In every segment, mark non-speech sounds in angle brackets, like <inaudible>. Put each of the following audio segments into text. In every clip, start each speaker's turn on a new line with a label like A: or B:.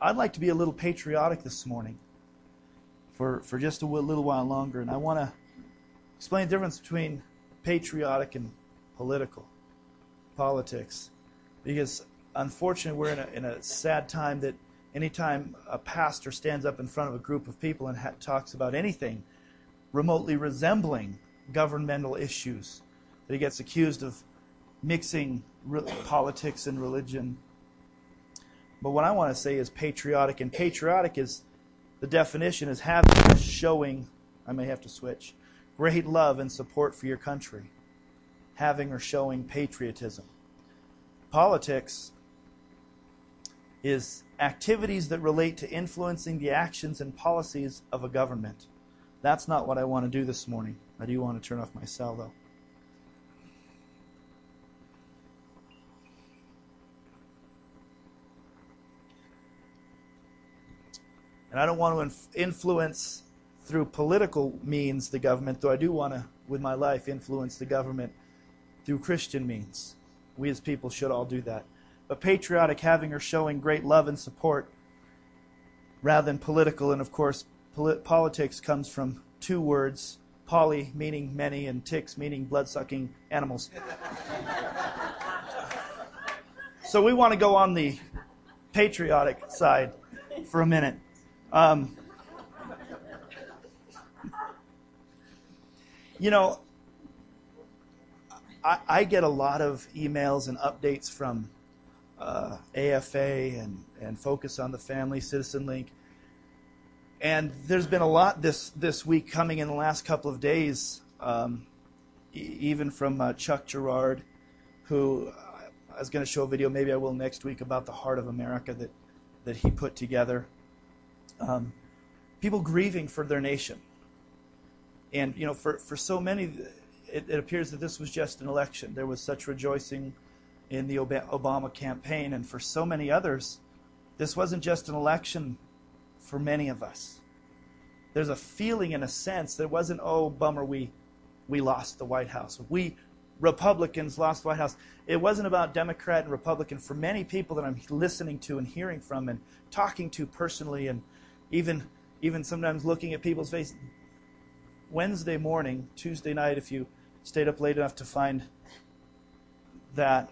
A: I'd like to be a little patriotic this morning for, for just a little while longer. And I want to explain the difference between patriotic and political politics. Because unfortunately, we're in a, in a sad time that anytime a pastor stands up in front of a group of people and ha- talks about anything remotely resembling governmental issues, that he gets accused of mixing re- politics and religion. But what I want to say is patriotic, and patriotic is the definition is having, showing, I may have to switch, great love and support for your country, having or showing patriotism. Politics is activities that relate to influencing the actions and policies of a government. That's not what I want to do this morning. I do want to turn off my cell, though. And I don't want to inf- influence through political means the government, though I do want to, with my life, influence the government through Christian means. We as people should all do that. But patriotic, having or showing great love and support, rather than political, and of course, polit- politics comes from two words poly, meaning many, and ticks, meaning blood sucking animals. <laughs> so we want to go on the patriotic side for a minute. Um, you know, I, I, get a lot of emails and updates from uh, AFA and, and Focus on the Family, Citizen Link. And there's been a lot this, this week coming in the last couple of days, um, e- even from uh, Chuck Gerard, who uh, I was going to show a video, maybe I will next week, about the Heart of America that, that he put together. Um, people grieving for their nation. And, you know, for, for so many, it, it appears that this was just an election. There was such rejoicing in the Obama campaign. And for so many others, this wasn't just an election for many of us. There's a feeling and a sense that wasn't, oh, bummer, we, we lost the White House. We Republicans lost the White House. It wasn't about Democrat and Republican. For many people that I'm listening to and hearing from and talking to personally, and even, even sometimes looking at people's faces, Wednesday morning, Tuesday night, if you stayed up late enough to find that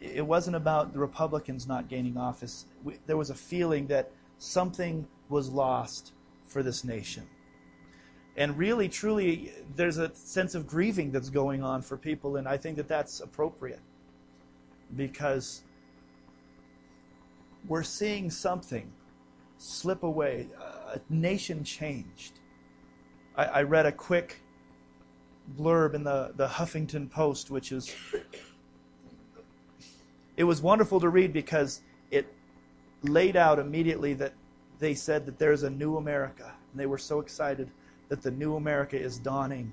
A: it wasn't about the Republicans not gaining office. We, there was a feeling that something was lost for this nation. And really, truly, there's a sense of grieving that's going on for people, and I think that that's appropriate because we're seeing something slip away. A nation changed. I, I read a quick blurb in the, the Huffington Post, which is it was wonderful to read because it laid out immediately that they said that there's a new America. And they were so excited that the new America is dawning.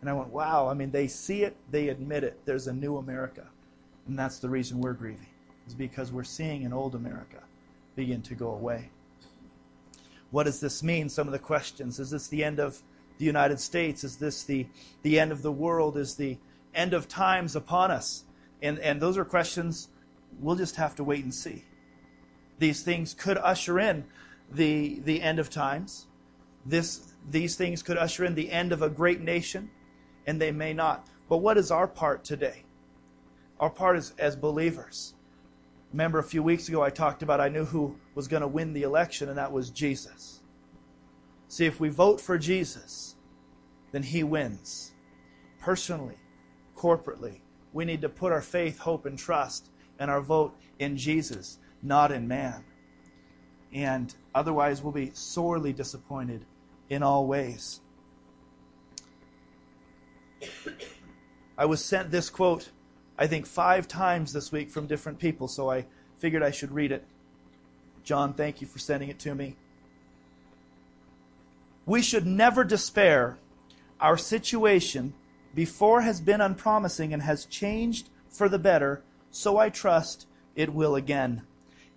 A: And I went, wow, I mean, they see it, they admit it. There's a new America. And that's the reason we're grieving, is because we're seeing an old America begin to go away. What does this mean? Some of the questions. Is this the end of the United States? Is this the, the end of the world? Is the end of times upon us? And, and those are questions we'll just have to wait and see. These things could usher in the, the end of times. This, these things could usher in the end of a great nation, and they may not. But what is our part today? Our part is as believers. Remember, a few weeks ago I talked about I knew who was going to win the election, and that was Jesus. See, if we vote for Jesus, then he wins. Personally, corporately, we need to put our faith, hope, and trust and our vote in Jesus, not in man. And otherwise, we'll be sorely disappointed in all ways. I was sent this quote, I think, five times this week from different people, so I figured I should read it. John, thank you for sending it to me. We should never despair. Our situation before has been unpromising and has changed for the better, so I trust it will again.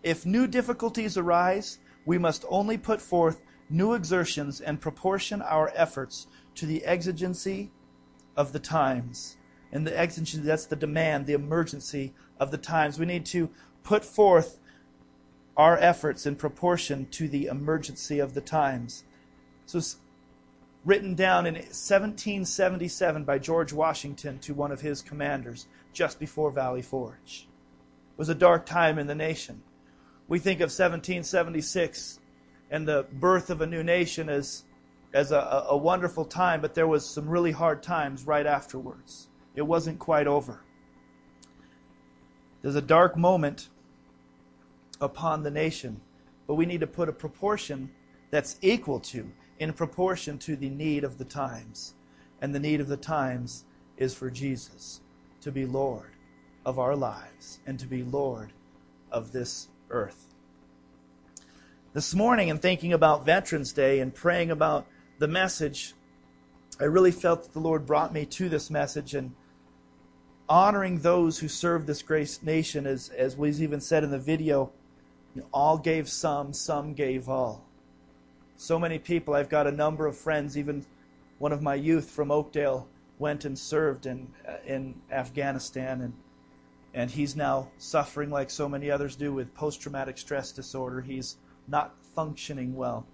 A: If new difficulties arise, we must only put forth new exertions and proportion our efforts to the exigency of the times. And the exigency, that's the demand, the emergency of the times. We need to put forth our efforts in proportion to the emergency of the times. So it's written down in 1777 by George Washington to one of his commanders just before Valley Forge. It was a dark time in the nation. We think of 1776 and the birth of a new nation as, as a, a wonderful time, but there was some really hard times right afterwards. It wasn't quite over. There's a dark moment upon the nation, but we need to put a proportion that's equal to, in proportion to the need of the times. And the need of the times is for Jesus to be Lord of our lives and to be Lord of this earth. This morning, in thinking about Veterans Day and praying about the message, I really felt that the Lord brought me to this message and honoring those who serve this great nation, as, as was even said in the video, you know, all gave some, some gave all. So many people, I've got a number of friends, even one of my youth from Oakdale went and served in, in Afghanistan, and, and he's now suffering like so many others do with post traumatic stress disorder. He's not functioning well.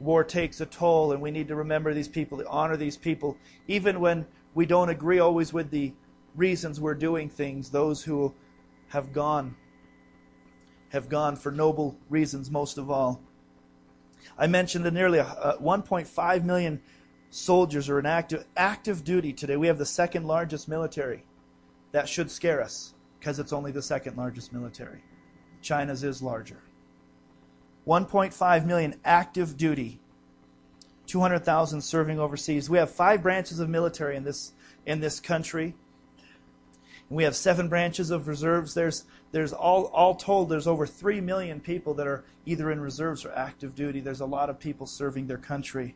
A: War takes a toll, and we need to remember these people, to honor these people, even when we don't agree always with the reasons we're doing things. Those who have gone have gone for noble reasons, most of all. I mentioned that nearly uh, 1.5 million soldiers are in active, active duty today. We have the second largest military. That should scare us because it's only the second largest military. China's is larger. 1.5 million active duty, 200,000 serving overseas. We have five branches of military in this in this country. We have seven branches of reserves. There's there's all all told there's over 3 million people that are either in reserves or active duty. There's a lot of people serving their country.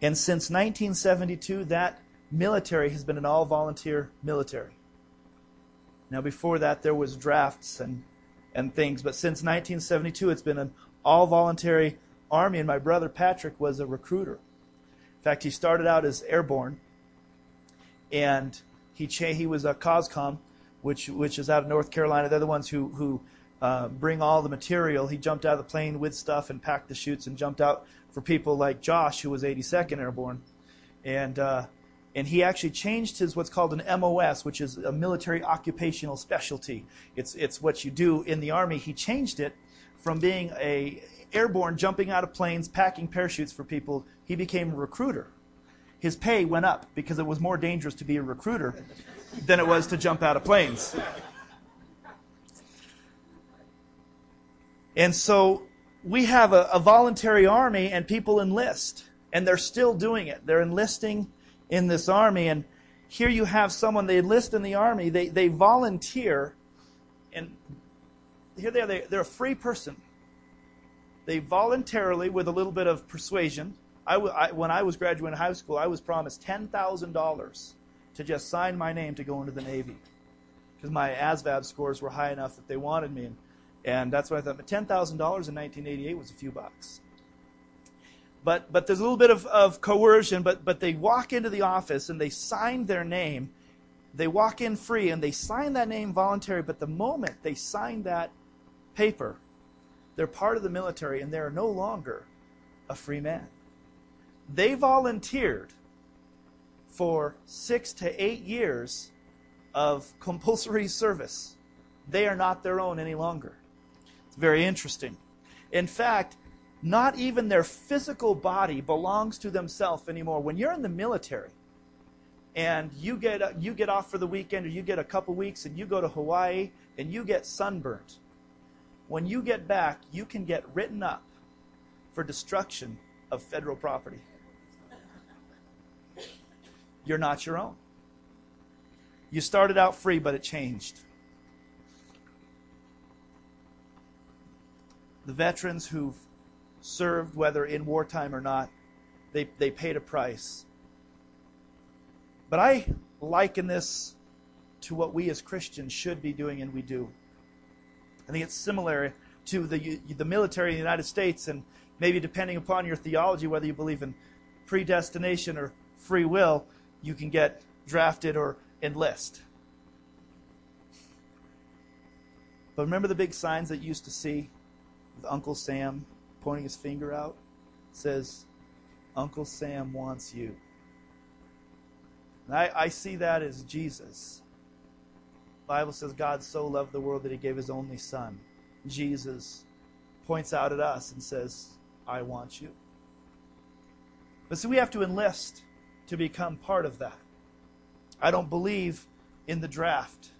A: And since 1972 that military has been an all volunteer military. Now before that there was drafts and and things. But since 1972, it's been an all voluntary army, and my brother Patrick was a recruiter. In fact, he started out as airborne, and he cha- he was a COSCOM, which which is out of North Carolina. They're the ones who who uh, bring all the material. He jumped out of the plane with stuff and packed the chutes and jumped out for people like Josh, who was 82nd Airborne, and uh, and he actually changed his what's called an MOS, which is a military occupational specialty. It's it's what you do in the army. He changed it from being a airborne jumping out of planes, packing parachutes for people. He became a recruiter. His pay went up because it was more dangerous to be a recruiter than it was to jump out of planes. And so we have a, a voluntary army and people enlist, and they're still doing it. They're enlisting in this army. And here you have someone, they enlist in the army, they, they volunteer, and here they are, they, they're a free person. They voluntarily, with a little bit of persuasion, I, I, when I was graduating high school, I was promised $10,000 to just sign my name to go into the Navy. Because my ASVAB scores were high enough that they wanted me. And, and that's what I thought. But $10,000 in 1988 was a few bucks but but there's a little bit of, of coercion but but they walk into the office and they sign their name they walk in free and they sign that name voluntary but the moment they sign that paper they're part of the military and they're no longer a free man they volunteered for six to eight years of compulsory service they are not their own any longer it's very interesting in fact not even their physical body belongs to themselves anymore. When you're in the military and you get, you get off for the weekend or you get a couple weeks and you go to Hawaii and you get sunburnt, when you get back, you can get written up for destruction of federal property. You're not your own. You started out free, but it changed. The veterans who've served, whether in wartime or not, they, they paid a price. But I liken this to what we as Christians should be doing, and we do. I think it's similar to the, the military in the United States, and maybe depending upon your theology, whether you believe in predestination or free will, you can get drafted or enlist. But remember the big signs that you used to see with Uncle Sam pointing his finger out? It says, Uncle Sam wants you. And I, I see that as Jesus. The Bible says God so loved the world that he gave his only son. Jesus points out at us and says, I want you. But see, we have to enlist to become part of that. I don't believe in the draft.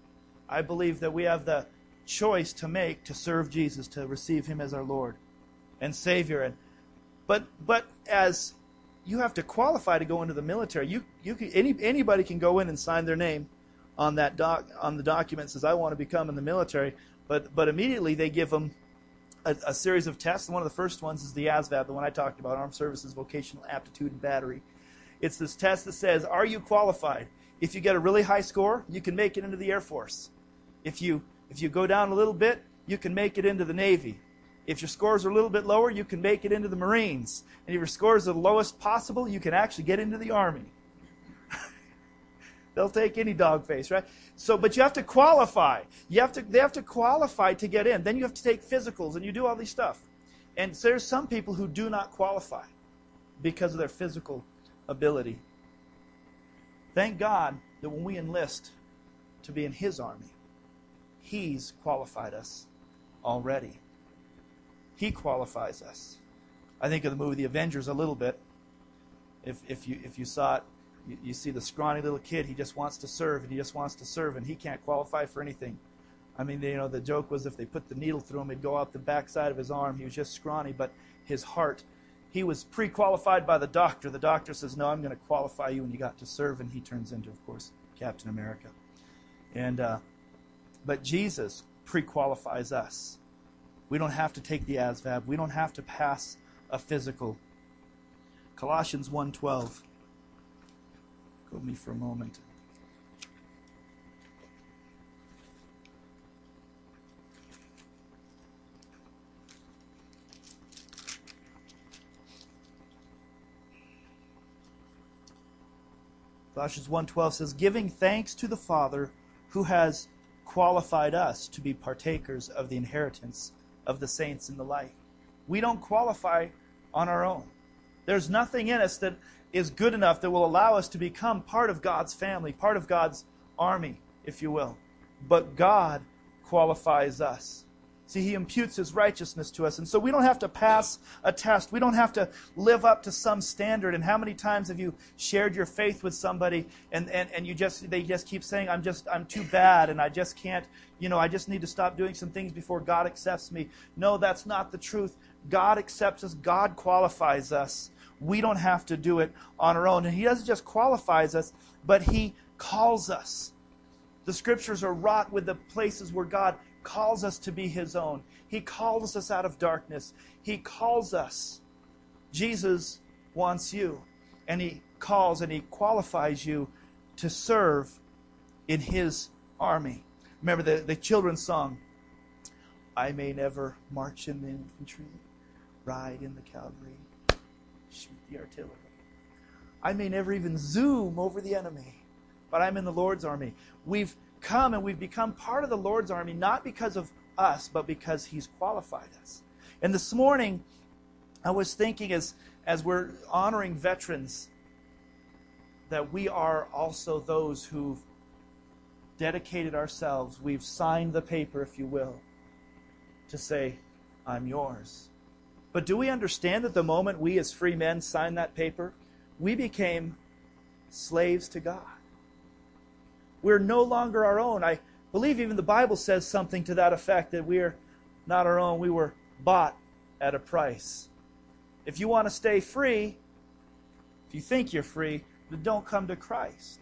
A: I believe that we have the choice to make to serve Jesus, to receive him as our Lord and Savior. And but but as you have to qualify to go into the military. You you can, any anybody can go in and sign their name on that doc on the document says I want to become in the military, but but immediately they give them a, a series of tests. One of the first ones is the ASVAB, the one I talked about, Armed Services Vocational Aptitude and Battery. It's this test that says, are you qualified? If you get a really high score, you can make it into the Air Force. If you if you go down a little bit, you can make it into the Navy. If your scores are a little bit lower, you can make it into the Marines. And if your scores are the lowest possible, you can actually get into the Army. <laughs> They'll take any dog face, right? So, but you have to qualify. You have to, they have to qualify to get in. Then you have to take physicals and you do all these stuff. And so there's some people who do not qualify because of their physical ability. Thank God that when we enlist to be in His army, He's qualified us already. He qualifies us. I think of the movie The Avengers a little bit. If, if, you, if you saw it, you, you see the scrawny little kid, he just wants to serve and he just wants to serve and he can't qualify for anything. I mean, you know, the joke was if they put the needle through him, it'd go out the backside of his arm. He was just scrawny, but his heart, he was pre qualified by the doctor. The doctor says, No, I'm going to qualify you, and you got to serve. And he turns into, of course, Captain America. And, uh, but Jesus pre qualifies us. We don't have to take the ASVAB. We don't have to pass a physical. Colossians 1:12. Go with me for a moment. Colossians 1:12 says giving thanks to the Father who has qualified us to be partakers of the inheritance of the saints in the light. We don't qualify on our own. There's nothing in us that is good enough that will allow us to become part of God's family, part of God's army, if you will. But God qualifies us. See, He imputes His righteousness to us. And so we don't have to pass a test. We don't have to live up to some standard. And how many times have you shared your faith with somebody and, and, and you just they just keep saying, I'm just I'm too bad and I just can't, you know, I just need to stop doing some things before God accepts me. No, that's not the truth. God accepts us, God qualifies us. We don't have to do it on our own. And He doesn't just qualifies us, but He calls us. The scriptures are wrought with the places where God calls us to be His own. He calls us out of darkness. He calls us. Jesus wants you. And He calls and He qualifies you to serve in His army. Remember the, the children's song I may never march in the infantry, ride in the cavalry, shoot the artillery. I may never even zoom over the enemy, but I'm in the Lord's army. We've come and we've become part of the Lord's army, not because of us, but because He's qualified us. And this morning, I was thinking as, as we're honoring veterans, that we are also those who've dedicated ourselves, we've signed the paper, if you will, to say, I'm yours. But do we understand that the moment we as free men signed that paper, we became slaves to God? We're no longer our own. I believe even the Bible says something to that effect that we're not our own. We were bought at a price. If you want to stay free, if you think you're free, then don't come to Christ.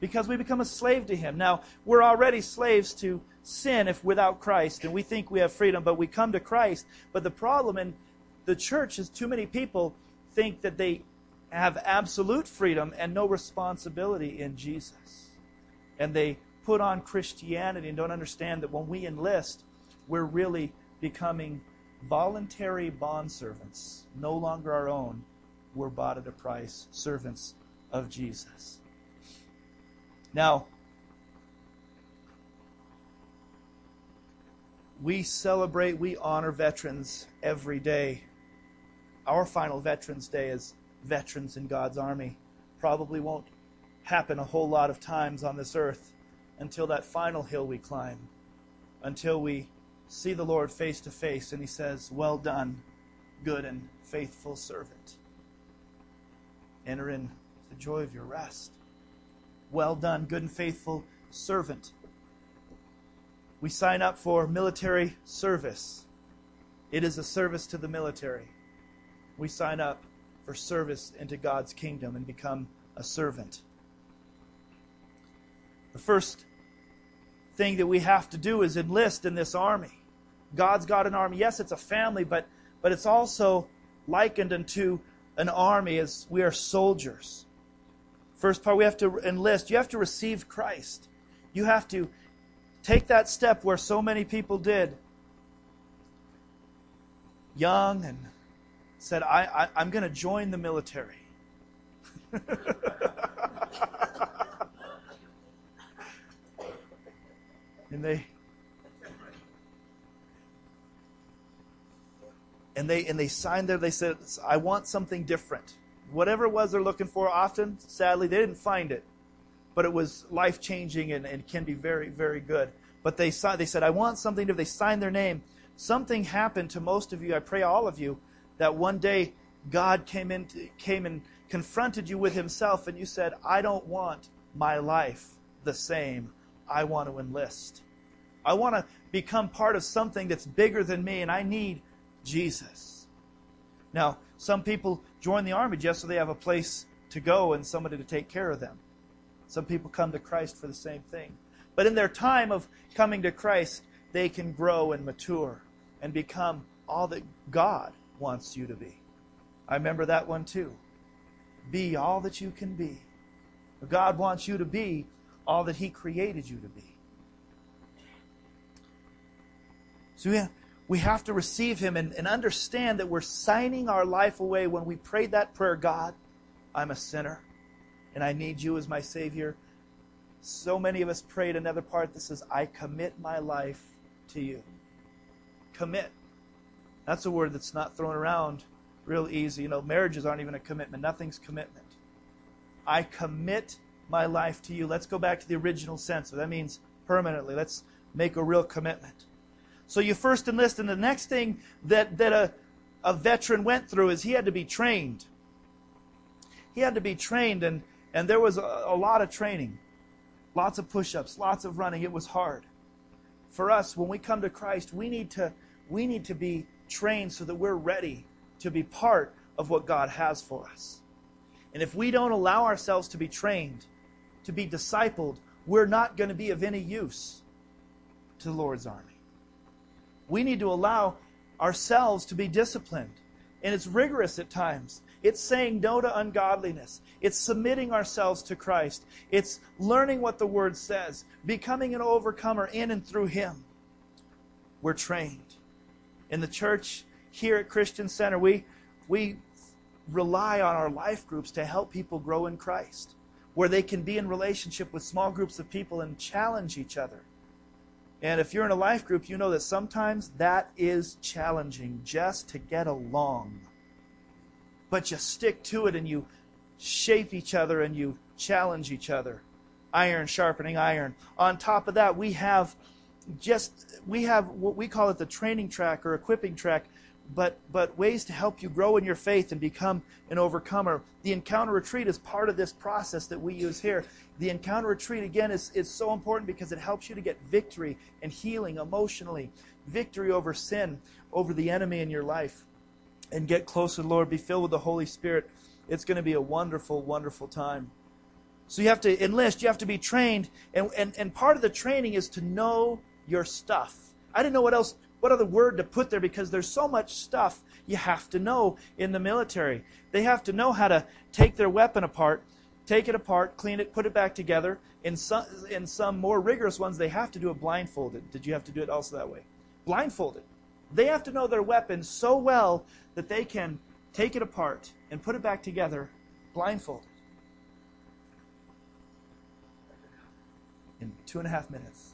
A: Because we become a slave to Him. Now, we're already slaves to sin if without Christ, and we think we have freedom, but we come to Christ. But the problem in the church is too many people think that they have absolute freedom and no responsibility in Jesus and they put on Christianity and don't understand that when we enlist, we're really becoming voluntary bondservants, no longer our own. We're bought at a price, servants of Jesus. Now, we celebrate, we honor veterans every day. Our final Veterans Day is veterans in God's Army. Probably won't happen a whole lot of times on this earth until that final hill we climb, until we see the Lord face to face and He says, Well done, good and faithful servant. Enter in the joy of your rest. Well done, good and faithful servant. We sign up for military service. It is a service to the military. We sign up for service into God's kingdom and become a servant. The first thing that we have to do is enlist in this army. God's got an army. Yes, it's a family, but, but it's also likened unto an army as we are soldiers. First part, we have to enlist. You have to receive Christ. You have to take that step where so many people did. Young and said, I, I, am going to join the military. <laughs> and they and they and they signed there they said i want something different whatever it was they're looking for often sadly they didn't find it but it was life changing and, and can be very, very good. But they they said, I want something if they signed their name. Something happened to most of you, I pray all of you, that one day God came in came and confronted you with himself and you said, I don't want my life the same. I want to enlist. I want to become part of something that's bigger than me and I need Jesus. Now, some people join the army just so they have a place to go and somebody to take care of them. Some people come to Christ for the same thing. But in their time of coming to Christ, they can grow and mature and become all that God wants you to be. I remember that one too. Be all that you can be. God wants you to be all that He created you to be. So we, we have to receive Him and, and understand that we're signing our life away when we prayed that prayer God, I'm a sinner and I need you as my Savior. So many of us prayed another part that says, I commit my life to you. Commit. That's a word that's not thrown around real easy. You know, marriages aren't even a commitment, nothing's commitment. I commit my life to you. Let's go back to the original sense. That means permanently. Let's make a real commitment. So you first enlist, and the next thing that, that a, a veteran went through is he had to be trained. He had to be trained, and and there was a, a lot of training, lots of push ups, lots of running. It was hard. For us, when we come to Christ, we need to, we need to be trained so that we're ready to be part of what God has for us. And if we don't allow ourselves to be trained, to be discipled, we're not going to be of any use to the Lord's army. We need to allow ourselves to be disciplined. And it's rigorous at times. It's saying no to ungodliness. It's submitting ourselves to Christ. It's learning what the Word says, becoming an overcomer in and through Him. We're trained. In the church here at Christian Center, we, we rely on our life groups to help people grow in Christ, where they can be in relationship with small groups of people and challenge each other. And if you're in a life group, you know that sometimes that is challenging just to get along but you stick to it and you shape each other and you challenge each other. Iron sharpening iron. On top of that, we have just we have what we call it the training track or equipping track, but but ways to help you grow in your faith and become an overcomer. The encounter retreat is part of this process that we use here. The encounter retreat again is, is so important because it helps you to get victory and healing emotionally, victory over sin, over the enemy in your life and get closer to Lord, be filled with the Holy Spirit. It's going to be a wonderful, wonderful time. So you have to enlist, you have to be trained, and, and, and part of the training is to know your stuff. I didn't know what else, what other word to put there because there's so much stuff you have to know in the military. They have to know how to take their weapon apart, take it apart, clean it, put it back together. In some, in some more rigorous ones, they have to do it blindfolded. Did you have to do it also that way? Blindfolded. They have to know their weapon so well that they can take it apart and put it back together blindfolded in two and a half minutes.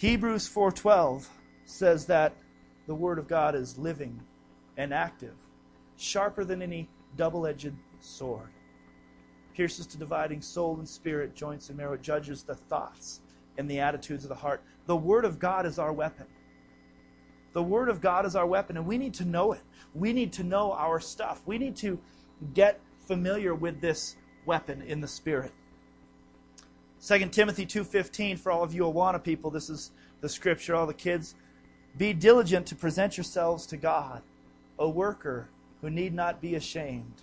A: Hebrews 4:12 says that the word of God is living and active, sharper than any double-edged sword. Pierces to dividing soul and spirit, joints and marrow, judges the thoughts and the attitudes of the heart. The word of God is our weapon. The Word of God is our weapon, and we need to know it. We need to know our stuff. We need to get familiar with this weapon in the Spirit. 2 Timothy 2.15, for all of you Awana people, this is the scripture, all the kids. Be diligent to present yourselves to God, a worker who need not be ashamed,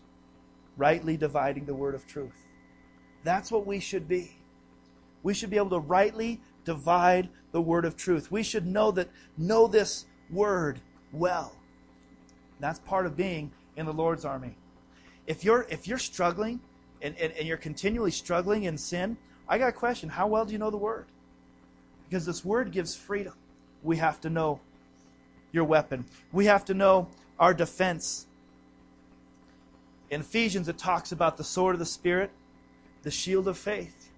A: rightly dividing the word of truth. That's what we should be. We should be able to rightly divide the word of truth. We should know that know this word well. That's part of being in the Lord's army. If you're if you're struggling and, and, and you're continually struggling in sin, I got a question. How well do you know the word? Because this word gives freedom. We have to know your weapon. We have to know our defense. In Ephesians, it talks about the sword of the Spirit, the shield of faith.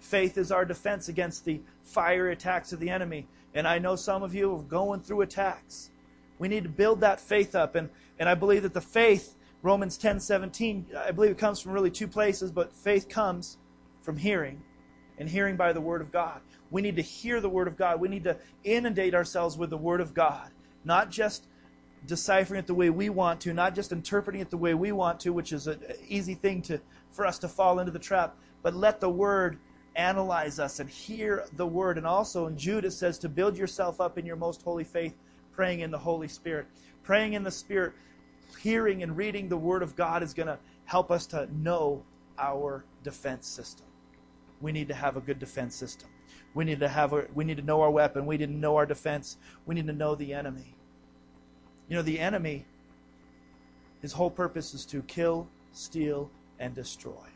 A: Faith is our defense against the fiery attacks of the enemy. And I know some of you are going through attacks. We need to build that faith up. And, and I believe that the faith, Romans 10 17, I believe it comes from really two places, but faith comes from hearing, and hearing by the Word of God. We need to hear the Word of God. We need to inundate ourselves with the Word of God, not just deciphering it the way we want to, not just interpreting it the way we want to, which is an easy thing to, for us to fall into the trap, but let the Word analyze us and hear the word. And also in Jude it says to build yourself up in your most holy faith, praying in the Holy Spirit. Praying in the Spirit, hearing and reading the word of God is going to help us to know our defense system. We need to have a good defense system. We need to have a, we need to know our weapon. We need to know our defense. We need to know the enemy. You know, the enemy, his whole purpose is to kill, steal, and destroy.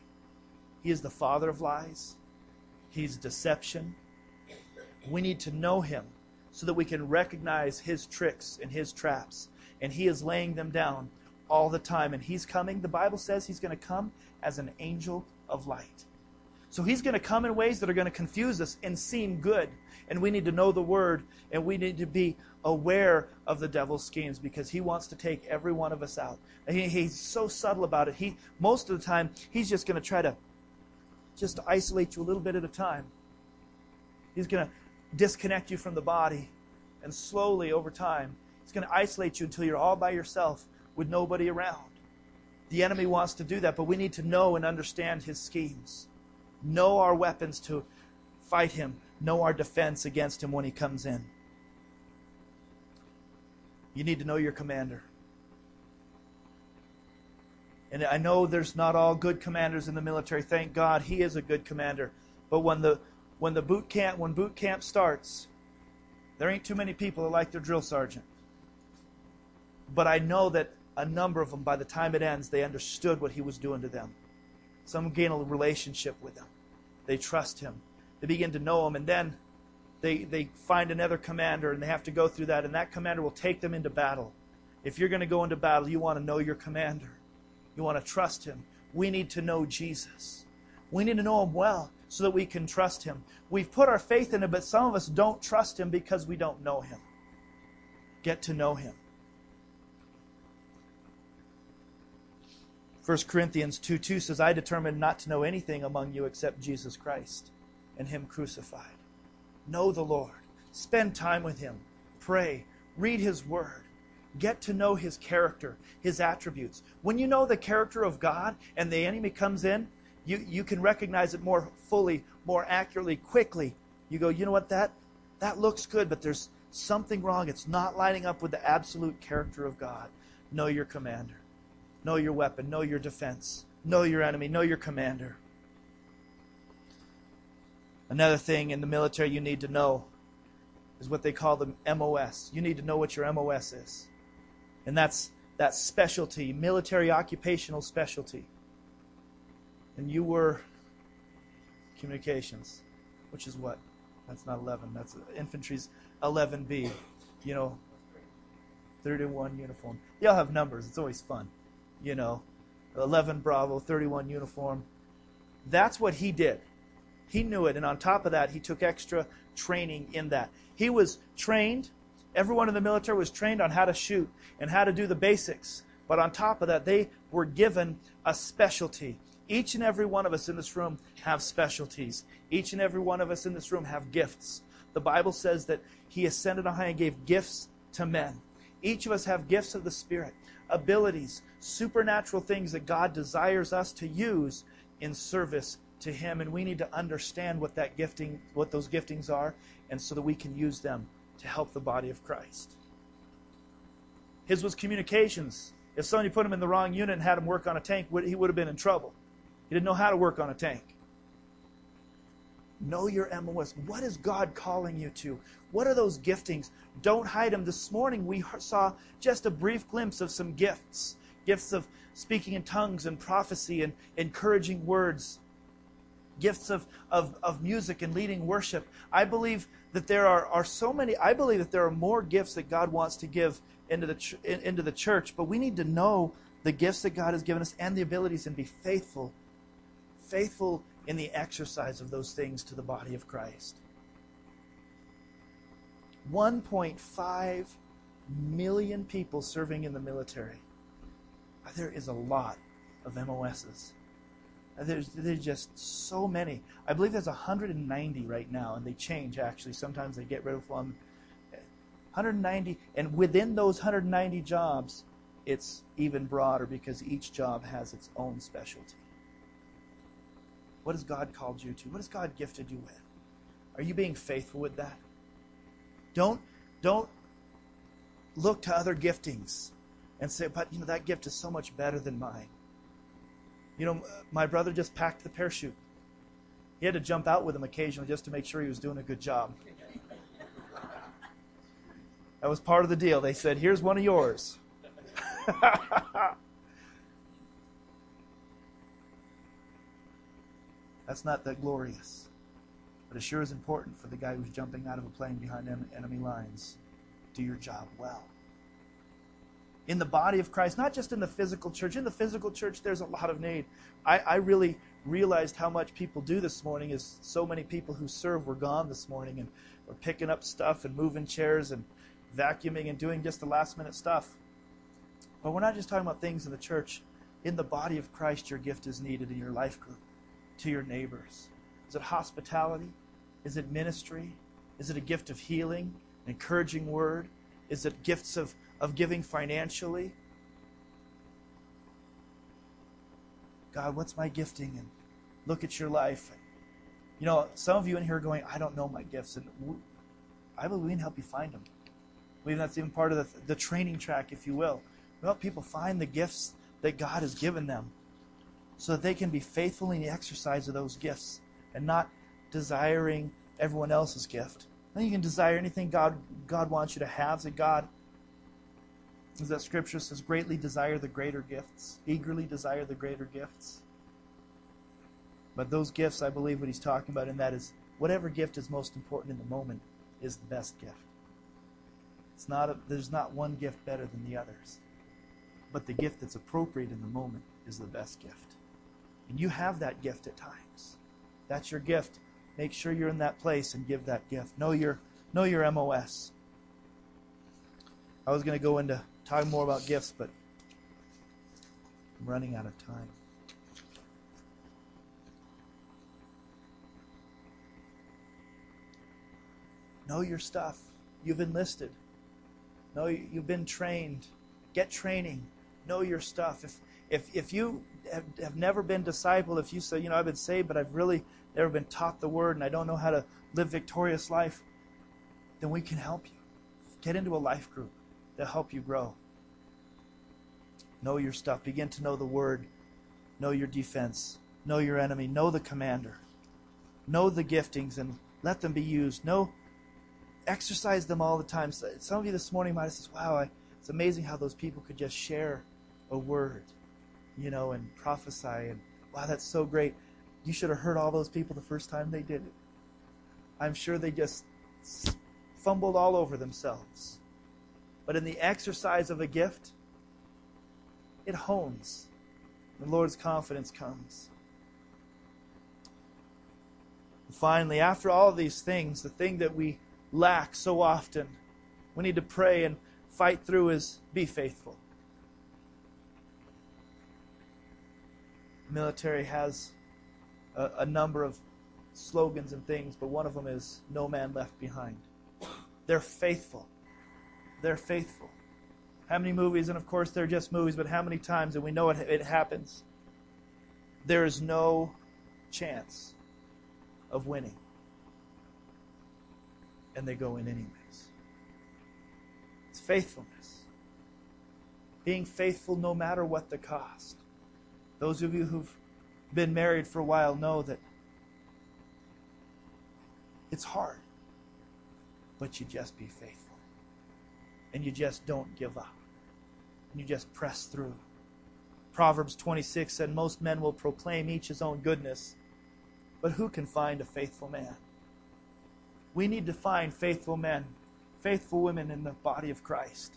A: He is the father of lies. He's deception. We need to know him so that we can recognize his tricks and his traps. And he is laying them down all the time. And he's coming, the Bible says he's going to come as an angel of light. So he's going to come in ways that are going to confuse us and seem good. And we need to know the word and we need to be aware of the devil's schemes because he wants to take every one of us out. He, he's so subtle about it. He most of the time he's just going to try to just isolate you a little bit at a time. He's going to disconnect you from the body. And slowly, over time, he's going to isolate you until you're all by yourself with nobody around. The enemy wants to do that, but we need to know and understand his schemes. Know our weapons to fight him, know our defense against him when he comes in. You need to know your commander. And I know there's not all good commanders in the military. Thank God he is a good commander. But when the when the boot camp when boot camp starts, there ain't too many people that like their drill sergeant. But I know that a number of them, by the time it ends, they understood what he was doing to them. Some gain a relationship with him. They trust him. They begin to know him, and then they they find another commander, and they have to go through that, and that commander will take them into battle. If you're going to go into battle, you want to know your commander. You want to trust Him. We need to know Jesus. We need to know Him well so that we can trust Him. We've put our faith in Him, but some of us don't trust Him because we don't know Him. Get to know Him. 1 Corinthians 2 2 says, I determined not to know anything among you except Jesus Christ and Him crucified. Know the Lord. Spend time with Him. Pray. Read His Word. Get to know his character, his attributes. When you know the character of God and the enemy comes in, you, you can recognize it more fully, more accurately, quickly. You go, you know what, that that looks good, but there's something wrong. It's not lining up with the absolute character of God. Know your commander. Know your weapon. Know your defense. Know your enemy. Know your commander. Another thing in the military you need to know is what they call the MOS. You need to know what your MOS is. And that's that specialty, military occupational specialty. And you were communications, which is what? That's not 11. That's infantry's 11B. You know, 31 uniform. They all have numbers. It's always fun. You know, 11 Bravo, 31 uniform. That's what he did. He knew it. And on top of that, he took extra training in that. He was trained, everyone in the military was trained on how to shoot and how to do the basics. But on top of that, they were given a specialty. Each and every one of us in this room have specialties. Each and every one of us in this room have gifts. The Bible says that he ascended on high and gave gifts to men. Each of us have gifts of the Spirit, abilities, supernatural things that God desires us to use in service to him and we need to understand what that gifting what those giftings are and so that we can use them to help the body of Christ. His was communications. If somebody put him in the wrong unit and had him work on a tank, he would have been in trouble. He didn't know how to work on a tank. Know your MOS. What is God calling you to? What are those giftings? Don't hide them. This morning we saw just a brief glimpse of some gifts gifts of speaking in tongues and prophecy and encouraging words, gifts of, of, of music and leading worship. I believe that there are, are so many, I believe that there are more gifts that God wants to give into the, into the church, but we need to know the gifts that God has given us and the abilities and be faithful, faithful in the exercise of those things to the body of Christ. 1.5 million people serving in the military. There is a lot of MOSs. There's, there's just so many. I believe there's 190 right now, and they change actually. Sometimes they get rid of one. 190, and within those 190 jobs, it's even broader because each job has its own specialty. What has God called you to? What has God gifted you with? Are you being faithful with that? Don't don't look to other giftings and say, but you know that gift is so much better than mine. You know, my brother just packed the parachute. He had to jump out with him occasionally just to make sure he was doing a good job. <laughs> That was part of the deal. They said, "Here's one of yours." <laughs> That's not that glorious. But it sure is important for the guy who's jumping out of a plane behind enemy lines. Do your job well. In the body of Christ, not just in the physical church. In the physical church, there's a lot of need. I, I really realized how much people do this morning is so many people who serve were gone this morning and were picking up stuff and moving chairs and vacuuming and doing just the last minute stuff. But we're not just talking about things in the church. In the body of Christ, your gift is needed in your life group to your neighbors? Is it hospitality? Is it ministry? Is it a gift of healing, encouraging word? Is it gifts of, of giving financially? God, what's my gifting? And look at your life. You know, some of you in here are going, I don't know my gifts. And I believe we can help you find them. I believe that's even part of the, the training track, if you will. We help people find the gifts that God has given them so that they can be faithful in the exercise of those gifts and not desiring everyone else's gift. Then you can desire anything God God wants you to have. That God, as that scripture says, greatly desire the greater gifts, eagerly desire the greater gifts. But those gifts, I believe, what he's talking about in that is whatever gift is most important in the moment is the best gift. It's not a, there's not one gift better than the others, but the gift that's appropriate in the moment is the best gift. And you have that gift at times. That's your gift. Make sure you're in that place and give that gift. Know your know your MOS. I was going to go into talking more about gifts, but I'm running out of time. Know your stuff. You've enlisted. Know you've been trained. Get training. Know your stuff. If if if you have, have never been discipled, if you say, you know, I've been saved, but I've really never been taught the word and I don't know how to live victorious life, then we can help you. Get into a life group to help you grow. Know your stuff. Begin to know the word. Know your defense. Know your enemy. Know the commander. Know the giftings and let them be used. Know, exercise them all the time. Some of you this morning might have said, wow, I, it's amazing how those people could just share a word you know, and prophesy. And wow, that's so great. You should have heard all those people the first time they did it. I'm sure they just fumbled all over themselves. But in the exercise of a gift, it hones. The Lord's confidence comes. Finally, after all these things, the thing that we lack so often, we need to pray and fight through is be faithful. Military has a, a number of slogans and things, but one of them is no man left behind. They're faithful. They're faithful. How many movies, and of course they're just movies, but how many times, and we know it, it happens, there is no chance of winning. And they go in anyways. It's faithfulness. Being faithful no matter what the cost. Those of you who've been married for a while know that it's hard, but you just be faithful. And you just don't give up. And you just press through. Proverbs 26 said, Most men will proclaim each his own goodness, but who can find a faithful man? We need to find faithful men, faithful women in the body of Christ.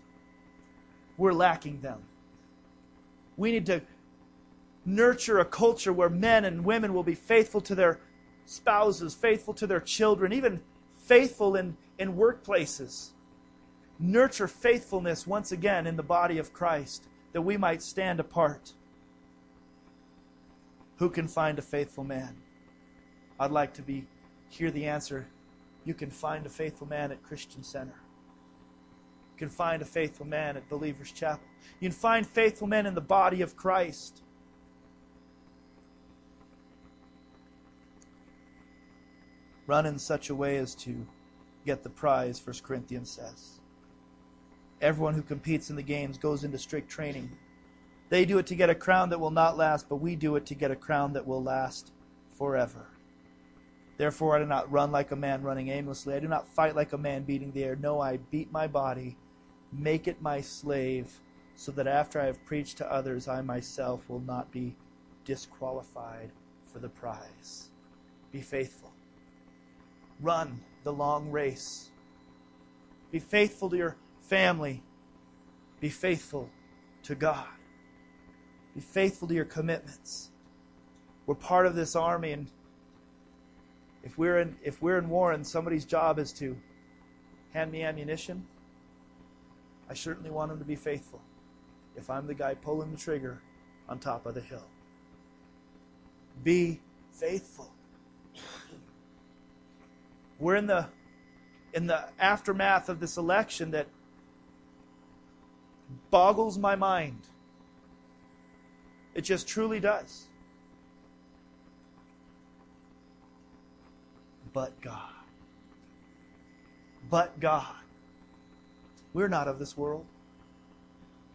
A: We're lacking them. We need to nurture a culture where men and women will be faithful to their spouses, faithful to their children, even faithful in, in workplaces. Nurture faithfulness once again in the body of Christ that we might stand apart. Who can find a faithful man? I'd like to be hear the answer. You can find a faithful man at Christian Center. You can find a faithful man at Believers Chapel. You can find faithful men in the body of Christ. Run in such a way as to get the prize, 1 Corinthians says. Everyone who competes in the games goes into strict training. They do it to get a crown that will not last, but we do it to get a crown that will last forever. Therefore, I do not run like a man running aimlessly. I do not fight like a man beating the air. No, I beat my body, make it my slave, so that after I have preached to others, I myself will not be disqualified for the prize. Be faithful. Run the long race. Be faithful to your family. Be faithful to God. Be faithful to your commitments. We're part of this army, and if we're in if we're in war and somebody's job is to hand me ammunition, I certainly want him to be faithful. If I'm the guy pulling the trigger on top of the hill. Be faithful. We're in the in the aftermath of this election that boggles my mind. It just truly does. But God. But God. We're not of this world.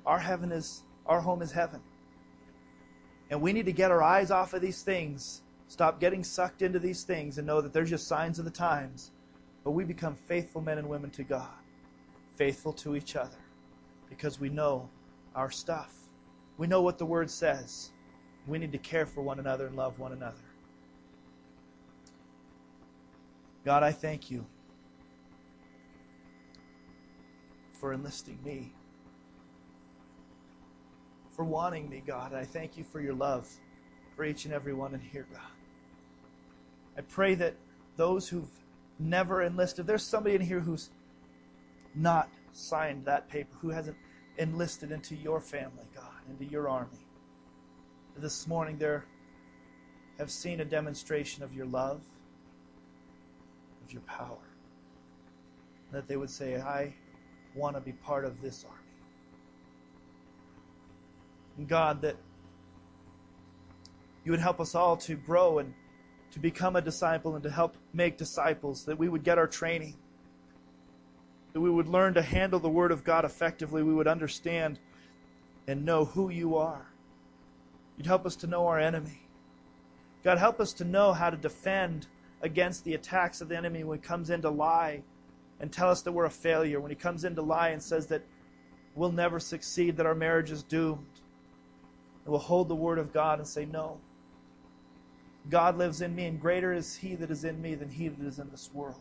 A: Our heaven is our home is heaven. And we need to get our eyes off of these things, stop getting sucked into these things, and know that they're just signs of the times. But we become faithful men and women to God, faithful to each other because we know our stuff. We know what the Word says. We need to care for one another and love one another. God, I thank you for enlisting me, for wanting me, God. I thank you for your love for each and every one in here, God. I pray that those who've never enlisted, there's somebody in here who's not signed that paper, who hasn't enlisted into your family, God, into your army. This morning, there have seen a demonstration of your love, of your power. That they would say, I want to be part of this army. And God, that you would help us all to grow and to become a disciple and to help make disciples, that we would get our training that we would learn to handle the Word of God effectively. We would understand and know who you are. You'd help us to know our enemy. God, help us to know how to defend against the attacks of the enemy when he comes in to lie and tell us that we're a failure, when he comes in to lie and says that we'll never succeed, that our marriage is doomed. And we'll hold the Word of God and say, No. God lives in me, and greater is He that is in me than He that is in this world.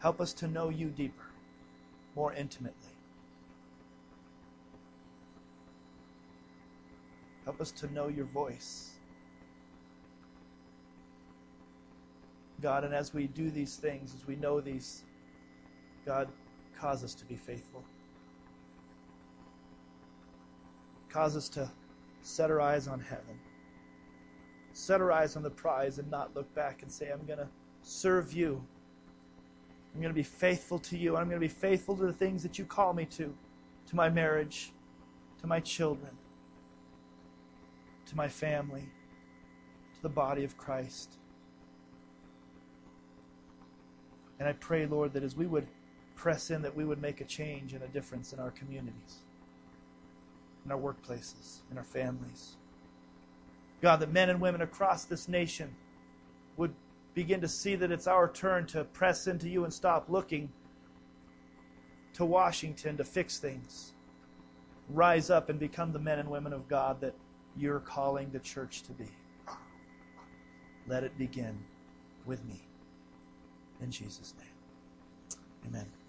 A: Help us to know you deeper, more intimately. Help us to know your voice. God, and as we do these things, as we know these, God, cause us to be faithful. Cause us to set our eyes on heaven. Set our eyes on the prize and not look back and say, I'm going to serve you. I'm going to be faithful to you. I'm going to be faithful to the things that you call me to, to my marriage, to my children, to my family, to the body of Christ. And I pray, Lord, that as we would press in, that we would make a change and a difference in our communities, in our workplaces, in our families. God, that men and women across this nation would begin to see that it's our turn to press into you and stop looking to Washington to fix things. Rise up and become the men and women of God that you're calling the church to be. Let it begin with me. In Jesus' name. Amen.